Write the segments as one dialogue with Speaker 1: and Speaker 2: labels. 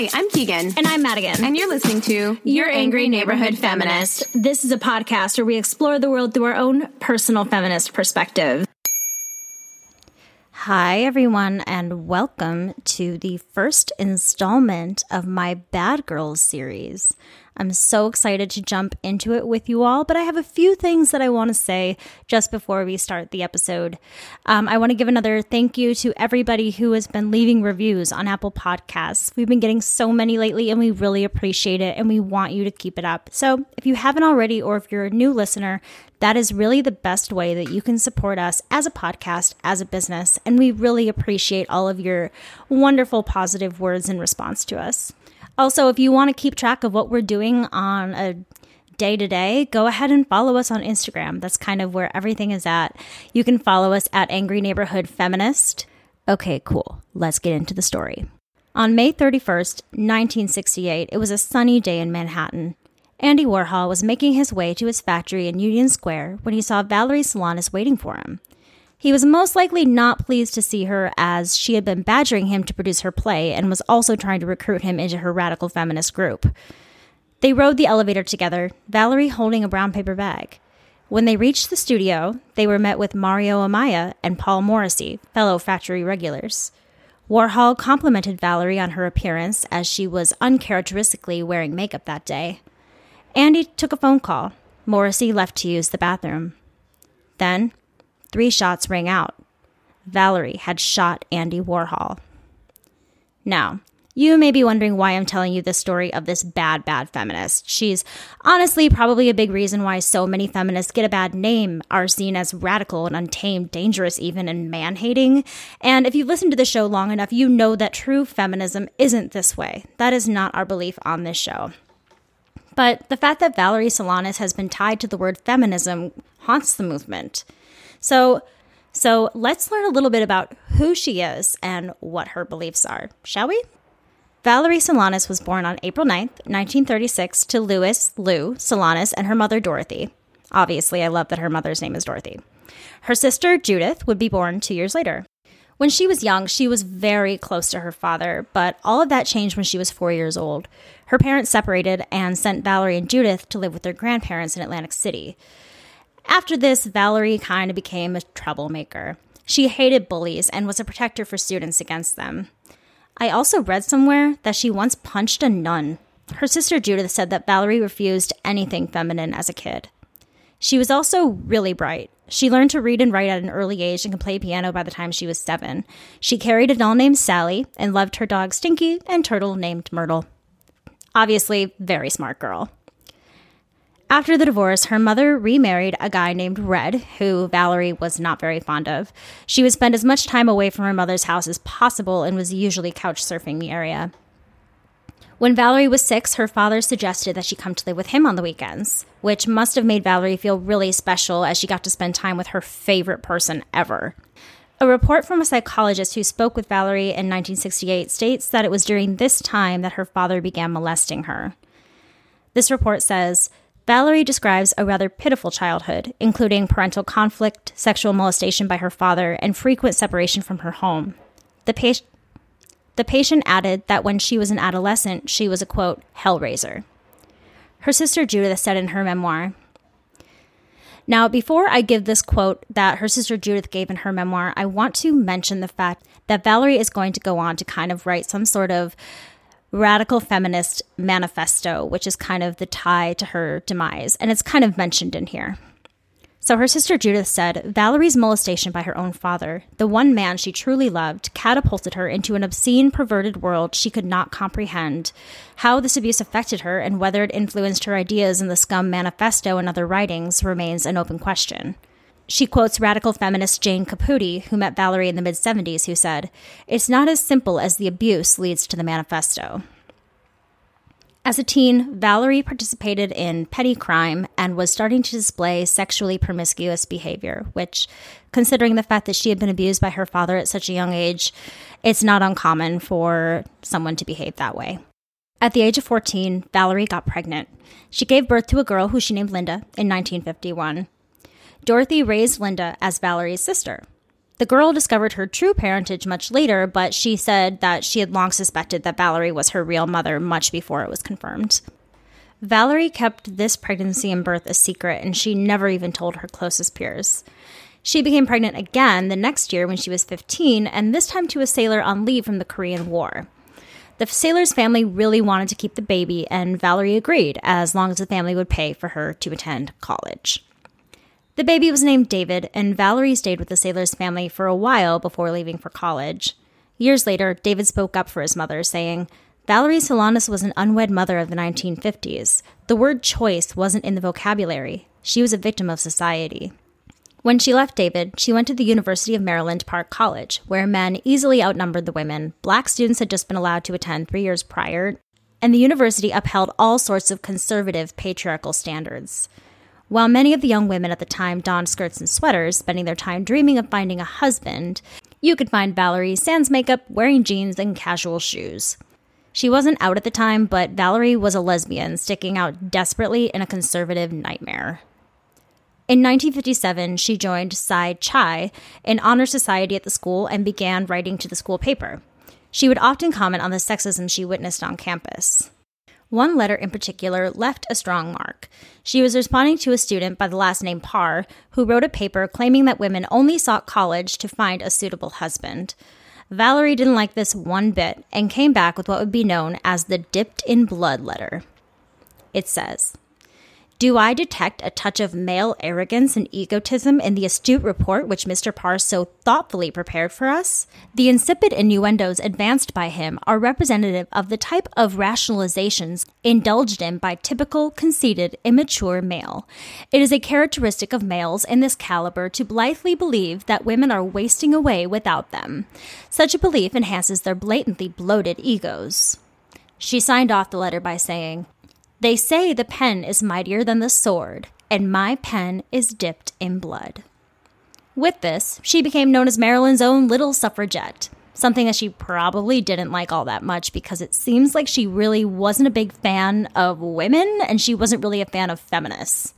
Speaker 1: Hi, I'm Keegan.
Speaker 2: And I'm Madigan.
Speaker 1: And you're listening to
Speaker 2: Your Angry Neighborhood Feminist. This is a podcast where we explore the world through our own personal feminist perspective. Hi, everyone, and welcome to the first installment of my Bad Girls series. I'm so excited to jump into it with you all, but I have a few things that I want to say just before we start the episode. Um, I want to give another thank you to everybody who has been leaving reviews on Apple Podcasts. We've been getting so many lately, and we really appreciate it, and we want you to keep it up. So if you haven't already, or if you're a new listener, that is really the best way that you can support us as a podcast, as a business, and we really appreciate all of your wonderful positive words in response to us. Also, if you want to keep track of what we're doing on a day to day, go ahead and follow us on Instagram. That's kind of where everything is at. You can follow us at Angry Neighborhood Feminist. Okay, cool. Let's get into the story. On May 31st, 1968, it was a sunny day in Manhattan. Andy Warhol was making his way to his factory in Union Square when he saw Valerie Solanas waiting for him. He was most likely not pleased to see her as she had been badgering him to produce her play and was also trying to recruit him into her radical feminist group. They rode the elevator together, Valerie holding a brown paper bag. When they reached the studio, they were met with Mario Amaya and Paul Morrissey, fellow factory regulars. Warhol complimented Valerie on her appearance as she was uncharacteristically wearing makeup that day. Andy took a phone call. Morrissey left to use the bathroom. Then, Three shots rang out. Valerie had shot Andy Warhol. Now, you may be wondering why I'm telling you the story of this bad, bad feminist. She's honestly probably a big reason why so many feminists get a bad name, are seen as radical and untamed, dangerous even, and man hating. And if you've listened to the show long enough, you know that true feminism isn't this way. That is not our belief on this show. But the fact that Valerie Solanas has been tied to the word feminism haunts the movement. So, so let's learn a little bit about who she is and what her beliefs are, shall we? Valerie Solanas was born on April 9th, 1936, to Louis Lou Solanas and her mother Dorothy. Obviously, I love that her mother's name is Dorothy. Her sister Judith would be born two years later. When she was young, she was very close to her father, but all of that changed when she was four years old. Her parents separated and sent Valerie and Judith to live with their grandparents in Atlantic City. After this, Valerie kind of became a troublemaker. She hated bullies and was a protector for students against them. I also read somewhere that she once punched a nun. Her sister Judith said that Valerie refused anything feminine as a kid. She was also really bright. She learned to read and write at an early age and could play piano by the time she was seven. She carried a doll named Sally and loved her dog Stinky and turtle named Myrtle. Obviously, very smart girl. After the divorce, her mother remarried a guy named Red, who Valerie was not very fond of. She would spend as much time away from her mother's house as possible and was usually couch surfing the area. When Valerie was six, her father suggested that she come to live with him on the weekends, which must have made Valerie feel really special as she got to spend time with her favorite person ever. A report from a psychologist who spoke with Valerie in 1968 states that it was during this time that her father began molesting her. This report says Valerie describes a rather pitiful childhood, including parental conflict, sexual molestation by her father, and frequent separation from her home. The, pa- the patient added that when she was an adolescent, she was a quote, hellraiser. Her sister Judith said in her memoir, now, before I give this quote that her sister Judith gave in her memoir, I want to mention the fact that Valerie is going to go on to kind of write some sort of radical feminist manifesto, which is kind of the tie to her demise. And it's kind of mentioned in here. So her sister Judith said Valerie's molestation by her own father, the one man she truly loved, catapulted her into an obscene, perverted world she could not comprehend. How this abuse affected her and whether it influenced her ideas in the Scum Manifesto and other writings remains an open question. She quotes radical feminist Jane Caputi, who met Valerie in the mid 70s, who said, It's not as simple as the abuse leads to the manifesto. As a teen, Valerie participated in petty crime and was starting to display sexually promiscuous behavior, which, considering the fact that she had been abused by her father at such a young age, it's not uncommon for someone to behave that way. At the age of 14, Valerie got pregnant. She gave birth to a girl who she named Linda in 1951. Dorothy raised Linda as Valerie's sister. The girl discovered her true parentage much later, but she said that she had long suspected that Valerie was her real mother much before it was confirmed. Valerie kept this pregnancy and birth a secret, and she never even told her closest peers. She became pregnant again the next year when she was 15, and this time to a sailor on leave from the Korean War. The sailor's family really wanted to keep the baby, and Valerie agreed as long as the family would pay for her to attend college. The baby was named David, and Valerie stayed with the sailor's family for a while before leaving for college. Years later, David spoke up for his mother, saying, Valerie Solanas was an unwed mother of the 1950s. The word choice wasn't in the vocabulary. She was a victim of society. When she left David, she went to the University of Maryland Park College, where men easily outnumbered the women. Black students had just been allowed to attend three years prior, and the university upheld all sorts of conservative patriarchal standards. While many of the young women at the time donned skirts and sweaters, spending their time dreaming of finding a husband, you could find Valerie sans makeup, wearing jeans and casual shoes. She wasn't out at the time, but Valerie was a lesbian, sticking out desperately in a conservative nightmare. In 1957, she joined Psi Chi, an honor society at the school, and began writing to the school paper. She would often comment on the sexism she witnessed on campus. One letter in particular left a strong mark. She was responding to a student by the last name Parr, who wrote a paper claiming that women only sought college to find a suitable husband. Valerie didn't like this one bit and came back with what would be known as the dipped in blood letter. It says, do I detect a touch of male arrogance and egotism in the astute report which Mr. Parr so thoughtfully prepared for us? The insipid innuendos advanced by him are representative of the type of rationalizations indulged in by typical, conceited, immature male. It is a characteristic of males in this caliber to blithely believe that women are wasting away without them. Such a belief enhances their blatantly bloated egos. She signed off the letter by saying, they say the pen is mightier than the sword, and my pen is dipped in blood. With this, she became known as Maryland's own little suffragette, something that she probably didn't like all that much because it seems like she really wasn't a big fan of women and she wasn't really a fan of feminists.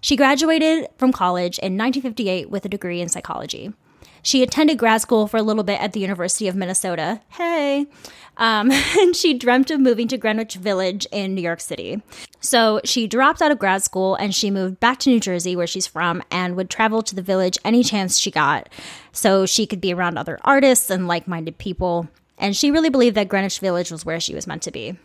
Speaker 2: She graduated from college in 1958 with a degree in psychology. She attended grad school for a little bit at the University of Minnesota. Hey. Um, and she dreamt of moving to Greenwich Village in New York City. So she dropped out of grad school and she moved back to New Jersey, where she's from, and would travel to the village any chance she got so she could be around other artists and like minded people. And she really believed that Greenwich Village was where she was meant to be.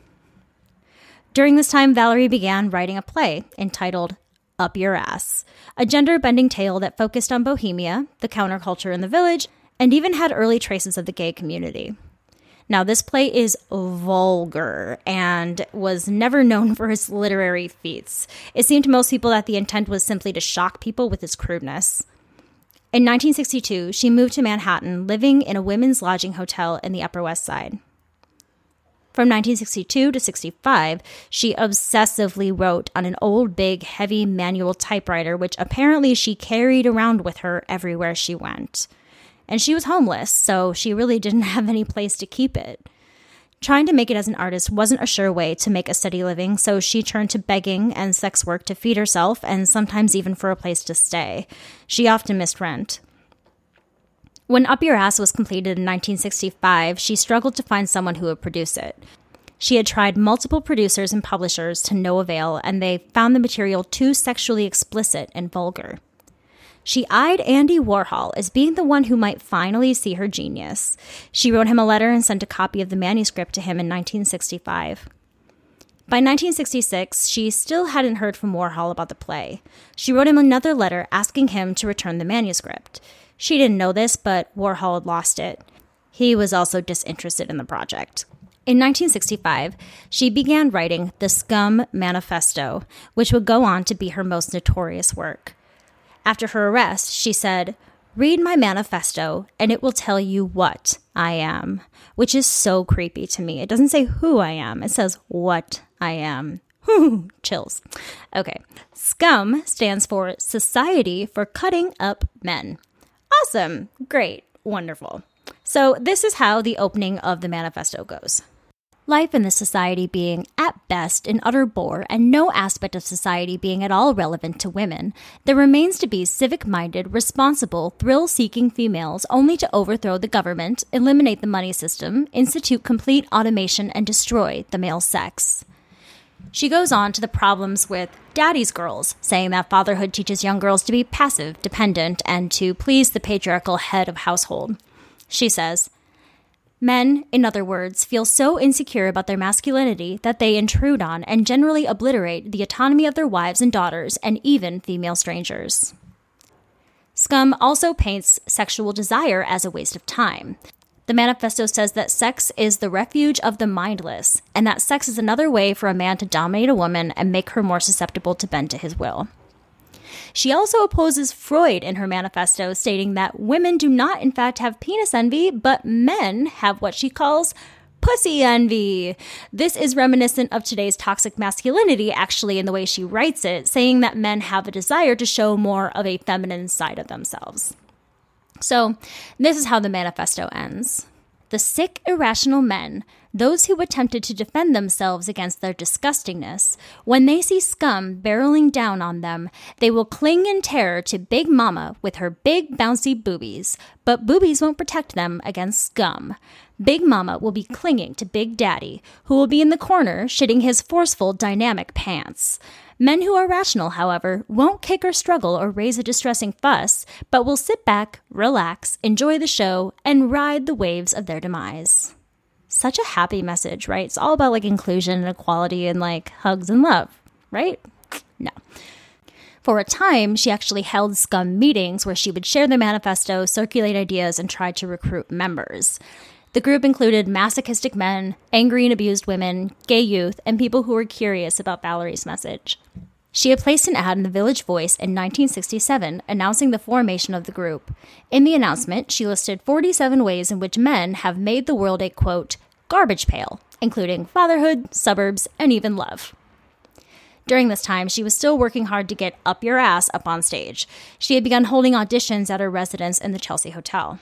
Speaker 2: During this time, Valerie began writing a play entitled up Your Ass, a gender bending tale that focused on Bohemia, the counterculture in the village, and even had early traces of the gay community. Now, this play is vulgar and was never known for its literary feats. It seemed to most people that the intent was simply to shock people with its crudeness. In 1962, she moved to Manhattan, living in a women's lodging hotel in the Upper West Side. From 1962 to 65, she obsessively wrote on an old, big, heavy manual typewriter, which apparently she carried around with her everywhere she went. And she was homeless, so she really didn't have any place to keep it. Trying to make it as an artist wasn't a sure way to make a steady living, so she turned to begging and sex work to feed herself and sometimes even for a place to stay. She often missed rent. When Up Your Ass was completed in 1965, she struggled to find someone who would produce it. She had tried multiple producers and publishers to no avail, and they found the material too sexually explicit and vulgar. She eyed Andy Warhol as being the one who might finally see her genius. She wrote him a letter and sent a copy of the manuscript to him in 1965. By 1966, she still hadn't heard from Warhol about the play. She wrote him another letter asking him to return the manuscript. She didn't know this, but Warhol had lost it. He was also disinterested in the project. In 1965, she began writing the Scum Manifesto, which would go on to be her most notorious work. After her arrest, she said, Read my manifesto, and it will tell you what I am, which is so creepy to me. It doesn't say who I am, it says what I am. Whew, chills. Okay. SCUM stands for Society for Cutting Up Men. Awesome. Great. Wonderful. So, this is how the opening of the manifesto goes. Life in this society being, at best, an utter bore, and no aspect of society being at all relevant to women, there remains to be civic minded, responsible, thrill seeking females only to overthrow the government, eliminate the money system, institute complete automation, and destroy the male sex. She goes on to the problems with daddy's girls, saying that fatherhood teaches young girls to be passive, dependent, and to please the patriarchal head of household. She says, Men, in other words, feel so insecure about their masculinity that they intrude on and generally obliterate the autonomy of their wives and daughters and even female strangers. Scum also paints sexual desire as a waste of time. The manifesto says that sex is the refuge of the mindless, and that sex is another way for a man to dominate a woman and make her more susceptible to bend to his will. She also opposes Freud in her manifesto, stating that women do not, in fact, have penis envy, but men have what she calls pussy envy. This is reminiscent of today's toxic masculinity, actually, in the way she writes it, saying that men have a desire to show more of a feminine side of themselves. So, this is how the manifesto ends. The sick, irrational men, those who attempted to defend themselves against their disgustingness, when they see scum barreling down on them, they will cling in terror to Big Mama with her big, bouncy boobies. But boobies won't protect them against scum. Big Mama will be clinging to Big Daddy, who will be in the corner shitting his forceful, dynamic pants. Men who are rational, however, won't kick or struggle or raise a distressing fuss, but will sit back, relax, enjoy the show, and ride the waves of their demise. Such a happy message, right? It's all about like inclusion and equality and like hugs and love, right? No. For a time, she actually held scum meetings where she would share the manifesto, circulate ideas, and try to recruit members. The group included masochistic men, angry and abused women, gay youth, and people who were curious about Valerie's message. She had placed an ad in the Village Voice in 1967 announcing the formation of the group. In the announcement, she listed 47 ways in which men have made the world a quote, garbage pail, including fatherhood, suburbs, and even love. During this time, she was still working hard to get Up Your Ass up on stage. She had begun holding auditions at her residence in the Chelsea Hotel.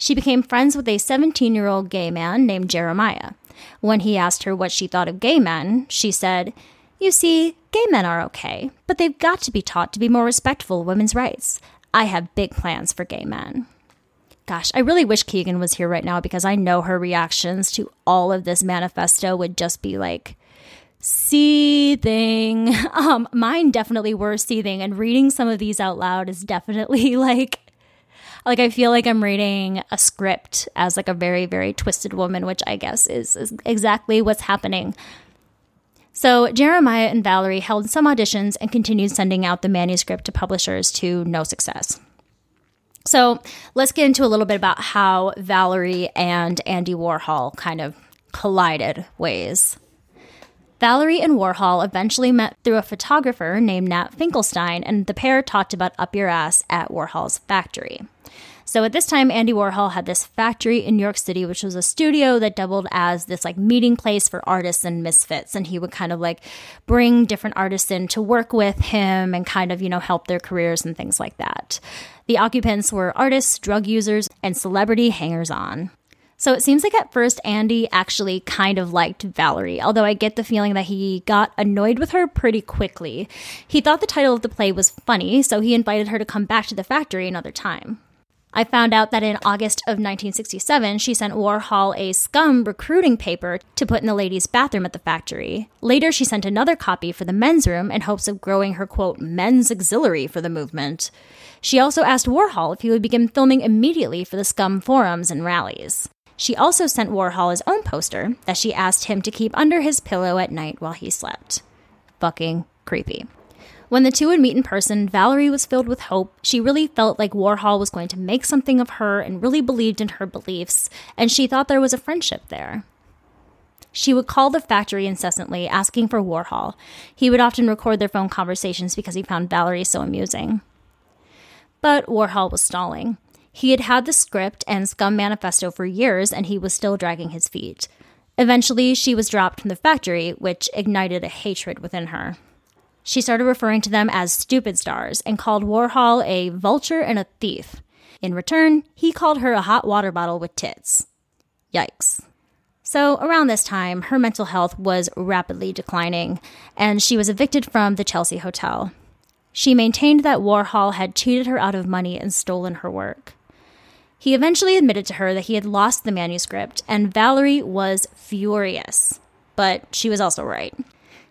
Speaker 2: She became friends with a 17 year old gay man named Jeremiah. When he asked her what she thought of gay men, she said, You see, gay men are okay, but they've got to be taught to be more respectful of women's rights. I have big plans for gay men. Gosh, I really wish Keegan was here right now because I know her reactions to all of this manifesto would just be like, seething. Um, mine definitely were seething, and reading some of these out loud is definitely like like I feel like I'm reading a script as like a very very twisted woman, which I guess is, is exactly what's happening. So Jeremiah and Valerie held some auditions and continued sending out the manuscript to publishers to no success. So let's get into a little bit about how Valerie and Andy Warhol kind of collided ways. Valerie and Warhol eventually met through a photographer named Nat Finkelstein, and the pair talked about Up Your Ass at Warhol's factory. So at this time, Andy Warhol had this factory in New York City, which was a studio that doubled as this like meeting place for artists and misfits. And he would kind of like bring different artists in to work with him and kind of, you know, help their careers and things like that. The occupants were artists, drug users, and celebrity hangers on. So it seems like at first Andy actually kind of liked Valerie, although I get the feeling that he got annoyed with her pretty quickly. He thought the title of the play was funny, so he invited her to come back to the factory another time. I found out that in August of 1967, she sent Warhol a scum recruiting paper to put in the ladies' bathroom at the factory. Later, she sent another copy for the men's room in hopes of growing her, quote, men's auxiliary for the movement. She also asked Warhol if he would begin filming immediately for the scum forums and rallies. She also sent Warhol his own poster that she asked him to keep under his pillow at night while he slept. Fucking creepy. When the two would meet in person, Valerie was filled with hope. She really felt like Warhol was going to make something of her and really believed in her beliefs, and she thought there was a friendship there. She would call the factory incessantly, asking for Warhol. He would often record their phone conversations because he found Valerie so amusing. But Warhol was stalling. He had had the script and Scum Manifesto for years, and he was still dragging his feet. Eventually, she was dropped from the factory, which ignited a hatred within her. She started referring to them as stupid stars and called Warhol a vulture and a thief. In return, he called her a hot water bottle with tits. Yikes. So, around this time, her mental health was rapidly declining, and she was evicted from the Chelsea Hotel. She maintained that Warhol had cheated her out of money and stolen her work. He eventually admitted to her that he had lost the manuscript, and Valerie was furious. But she was also right.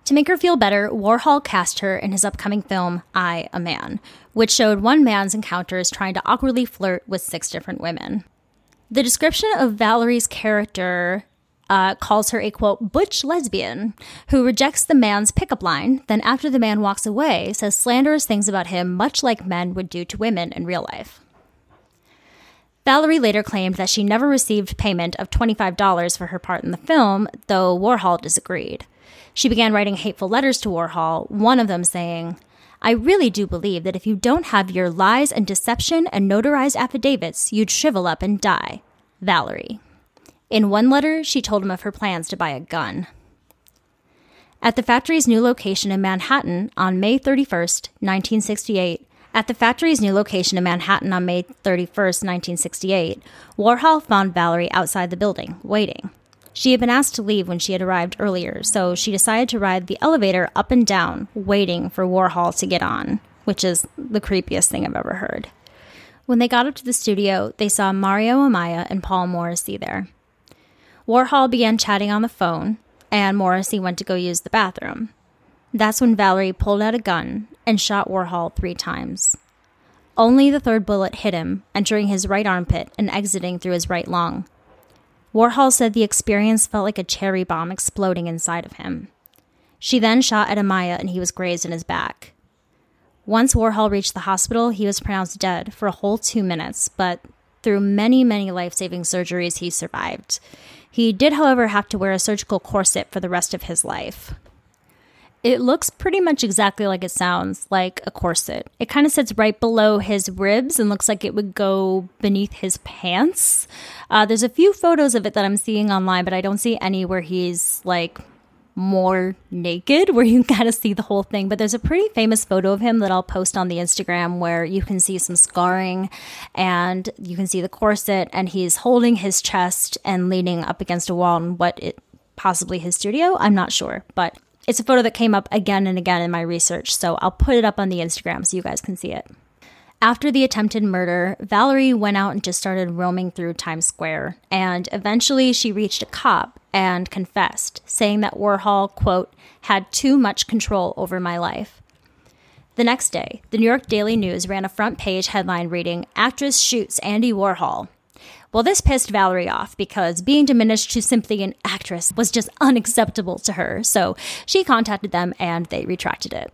Speaker 2: To make her feel better, Warhol cast her in his upcoming film, I, a Man, which showed one man's encounters trying to awkwardly flirt with six different women. The description of Valerie's character uh, calls her a quote, butch lesbian who rejects the man's pickup line, then after the man walks away, says slanderous things about him, much like men would do to women in real life. Valerie later claimed that she never received payment of $25 for her part in the film, though Warhol disagreed. She began writing hateful letters to Warhol, one of them saying, I really do believe that if you don't have your lies and deception and notarized affidavits, you'd shrivel up and die. Valerie. In one letter, she told him of her plans to buy a gun. At the factory's new location in Manhattan on May 31st, 1968, at the factory's new location in Manhattan on May 31st, 1968, Warhol found Valerie outside the building, waiting. She had been asked to leave when she had arrived earlier, so she decided to ride the elevator up and down, waiting for Warhol to get on, which is the creepiest thing I've ever heard. When they got up to the studio, they saw Mario Amaya and Paul Morrissey there. Warhol began chatting on the phone, and Morrissey went to go use the bathroom. That's when Valerie pulled out a gun and shot Warhol three times. Only the third bullet hit him, entering his right armpit and exiting through his right lung. Warhol said the experience felt like a cherry bomb exploding inside of him. She then shot at Amaya and he was grazed in his back. Once Warhol reached the hospital, he was pronounced dead for a whole two minutes, but through many, many life saving surgeries, he survived. He did, however, have to wear a surgical corset for the rest of his life. It looks pretty much exactly like it sounds, like a corset. It kind of sits right below his ribs and looks like it would go beneath his pants. Uh, there's a few photos of it that I'm seeing online, but I don't see any where he's like more naked where you kind of see the whole thing. But there's a pretty famous photo of him that I'll post on the Instagram where you can see some scarring and you can see the corset and he's holding his chest and leaning up against a wall in what it possibly his studio. I'm not sure, but it's a photo that came up again and again in my research. So I'll put it up on the Instagram so you guys can see it. After the attempted murder, Valerie went out and just started roaming through Times Square, and eventually she reached a cop and confessed, saying that Warhol, quote, had too much control over my life. The next day, the New York Daily News ran a front page headline reading, Actress Shoots Andy Warhol. Well, this pissed Valerie off because being diminished to simply an actress was just unacceptable to her, so she contacted them and they retracted it.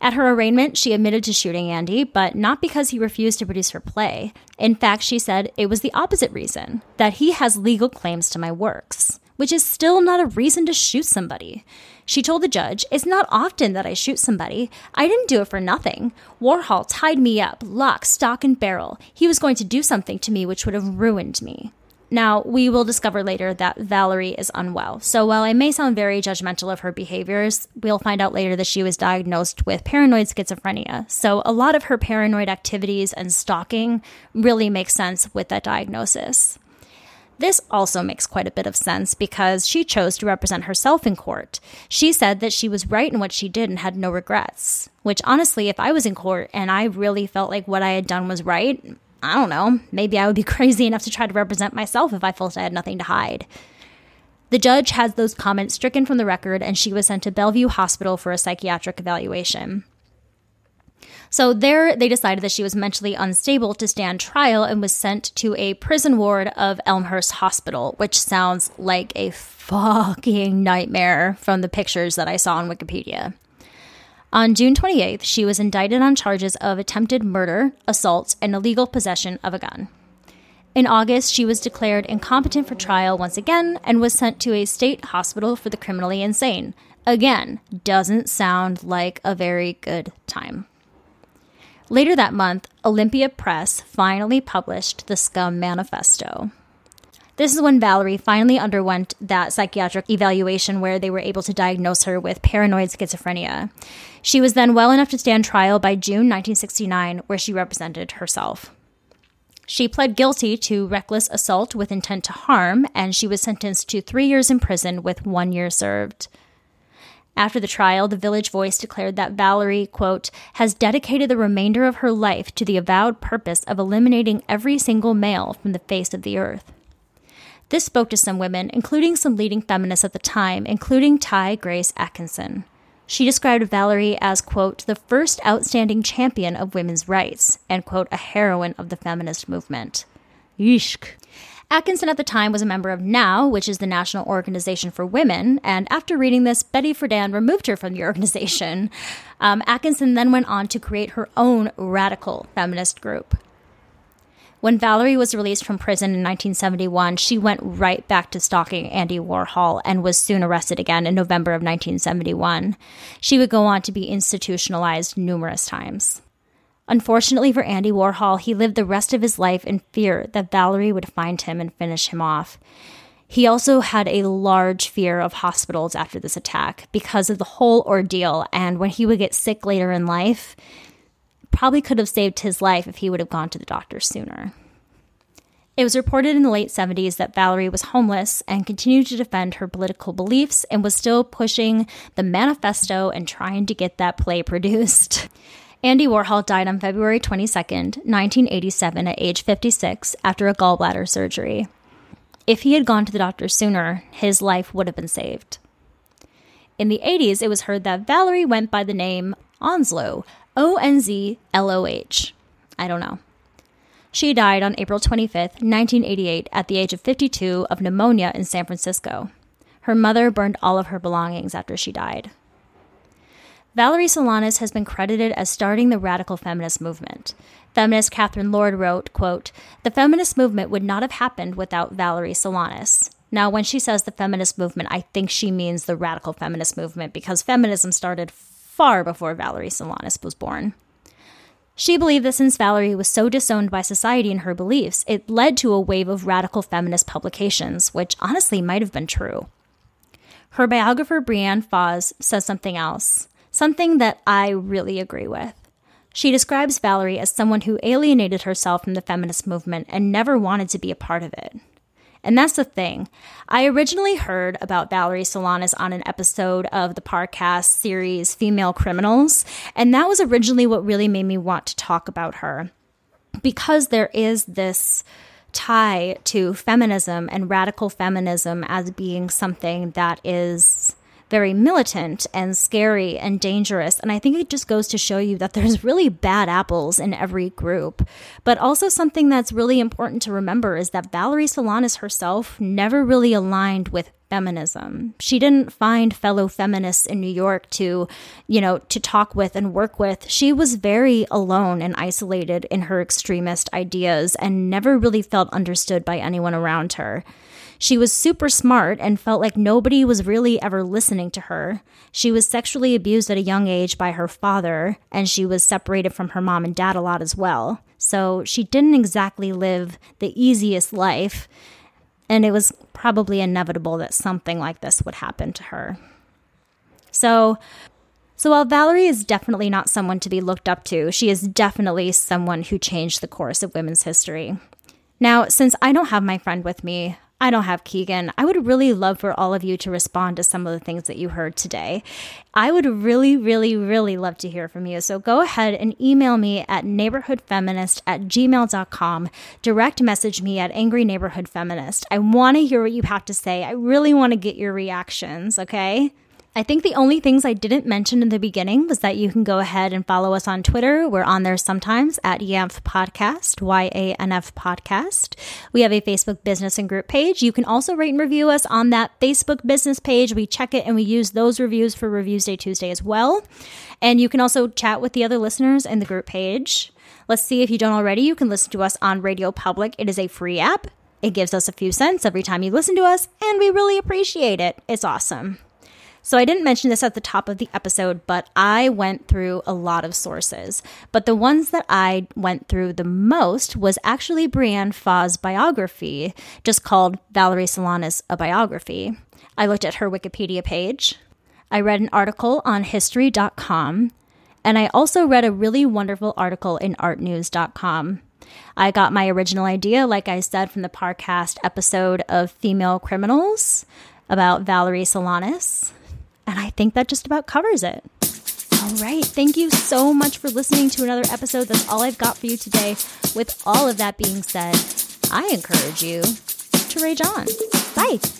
Speaker 2: At her arraignment, she admitted to shooting Andy, but not because he refused to produce her play. In fact, she said it was the opposite reason that he has legal claims to my works, which is still not a reason to shoot somebody. She told the judge, It's not often that I shoot somebody. I didn't do it for nothing. Warhol tied me up, lock, stock, and barrel. He was going to do something to me which would have ruined me. Now, we will discover later that Valerie is unwell. So, while I may sound very judgmental of her behaviors, we'll find out later that she was diagnosed with paranoid schizophrenia. So, a lot of her paranoid activities and stalking really makes sense with that diagnosis. This also makes quite a bit of sense because she chose to represent herself in court. She said that she was right in what she did and had no regrets. Which, honestly, if I was in court and I really felt like what I had done was right, I don't know, maybe I would be crazy enough to try to represent myself if I felt I had nothing to hide. The judge has those comments stricken from the record, and she was sent to Bellevue Hospital for a psychiatric evaluation. So, there they decided that she was mentally unstable to stand trial and was sent to a prison ward of Elmhurst Hospital, which sounds like a fucking nightmare from the pictures that I saw on Wikipedia. On June 28th, she was indicted on charges of attempted murder, assault, and illegal possession of a gun. In August, she was declared incompetent for trial once again and was sent to a state hospital for the criminally insane. Again, doesn't sound like a very good time. Later that month, Olympia Press finally published the Scum Manifesto. This is when Valerie finally underwent that psychiatric evaluation where they were able to diagnose her with paranoid schizophrenia. She was then well enough to stand trial by June 1969, where she represented herself. She pled guilty to reckless assault with intent to harm, and she was sentenced to three years in prison with one year served. After the trial, the Village Voice declared that Valerie, quote, has dedicated the remainder of her life to the avowed purpose of eliminating every single male from the face of the earth. This spoke to some women, including some leading feminists at the time, including Ti-Grace Atkinson. She described Valerie as, quote, the first outstanding champion of women's rights, and, quote, a heroine of the feminist movement. Yeesh. Atkinson at the time was a member of NOW, which is the National Organization for Women, and after reading this, Betty Friedan removed her from the organization. Um, Atkinson then went on to create her own radical feminist group. When Valerie was released from prison in 1971, she went right back to stalking Andy Warhol and was soon arrested again in November of 1971. She would go on to be institutionalized numerous times. Unfortunately for Andy Warhol, he lived the rest of his life in fear that Valerie would find him and finish him off. He also had a large fear of hospitals after this attack because of the whole ordeal, and when he would get sick later in life, probably could have saved his life if he would have gone to the doctor sooner. It was reported in the late 70s that Valerie was homeless and continued to defend her political beliefs and was still pushing the manifesto and trying to get that play produced. Andy Warhol died on February 22, 1987, at age 56 after a gallbladder surgery. If he had gone to the doctor sooner, his life would have been saved. In the 80s, it was heard that Valerie went by the name Onz Loh, O N Z L O H. I don't know. She died on April 25th, 1988, at the age of 52 of pneumonia in San Francisco. Her mother burned all of her belongings after she died. Valerie Solanas has been credited as starting the radical feminist movement. Feminist Catherine Lord wrote, quote, The feminist movement would not have happened without Valerie Solanas. Now, when she says the feminist movement, I think she means the radical feminist movement because feminism started far before Valerie Solanas was born. She believed that since Valerie was so disowned by society in her beliefs, it led to a wave of radical feminist publications, which honestly might have been true. Her biographer, Breanne Fahs, says something else, something that I really agree with. She describes Valerie as someone who alienated herself from the feminist movement and never wanted to be a part of it. And that's the thing. I originally heard about Valerie Solanas on an episode of the Parcast series Female Criminals, and that was originally what really made me want to talk about her. Because there is this tie to feminism and radical feminism as being something that is very militant and scary and dangerous. And I think it just goes to show you that there's really bad apples in every group. But also, something that's really important to remember is that Valerie Solanas herself never really aligned with feminism. She didn't find fellow feminists in New York to, you know, to talk with and work with. She was very alone and isolated in her extremist ideas and never really felt understood by anyone around her. She was super smart and felt like nobody was really ever listening to her. She was sexually abused at a young age by her father, and she was separated from her mom and dad a lot as well. So she didn't exactly live the easiest life, and it was probably inevitable that something like this would happen to her. So, so while Valerie is definitely not someone to be looked up to, she is definitely someone who changed the course of women's history. Now, since I don't have my friend with me, I don't have Keegan. I would really love for all of you to respond to some of the things that you heard today. I would really, really, really love to hear from you. So go ahead and email me at neighborhoodfeminist at gmail.com. Direct message me at angry neighborhood feminist. I want to hear what you have to say. I really want to get your reactions, okay? I think the only things I didn't mention in the beginning was that you can go ahead and follow us on Twitter. We're on there sometimes at YANF Podcast, Y A N F Podcast. We have a Facebook business and group page. You can also rate and review us on that Facebook business page. We check it and we use those reviews for Reviews Day Tuesday as well. And you can also chat with the other listeners in the group page. Let's see if you don't already. You can listen to us on RadioPublic. It is a free app. It gives us a few cents every time you listen to us, and we really appreciate it. It's awesome. So I didn't mention this at the top of the episode, but I went through a lot of sources. But the ones that I went through the most was actually Breanne Fahs' biography, just called Valerie Solanas A Biography. I looked at her Wikipedia page. I read an article on history.com. And I also read a really wonderful article in artnews.com. I got my original idea, like I said, from the Parcast episode of Female Criminals about Valerie Solanas. And I think that just about covers it. All right. Thank you so much for listening to another episode. That's all I've got for you today. With all of that being said, I encourage you to rage on. Bye.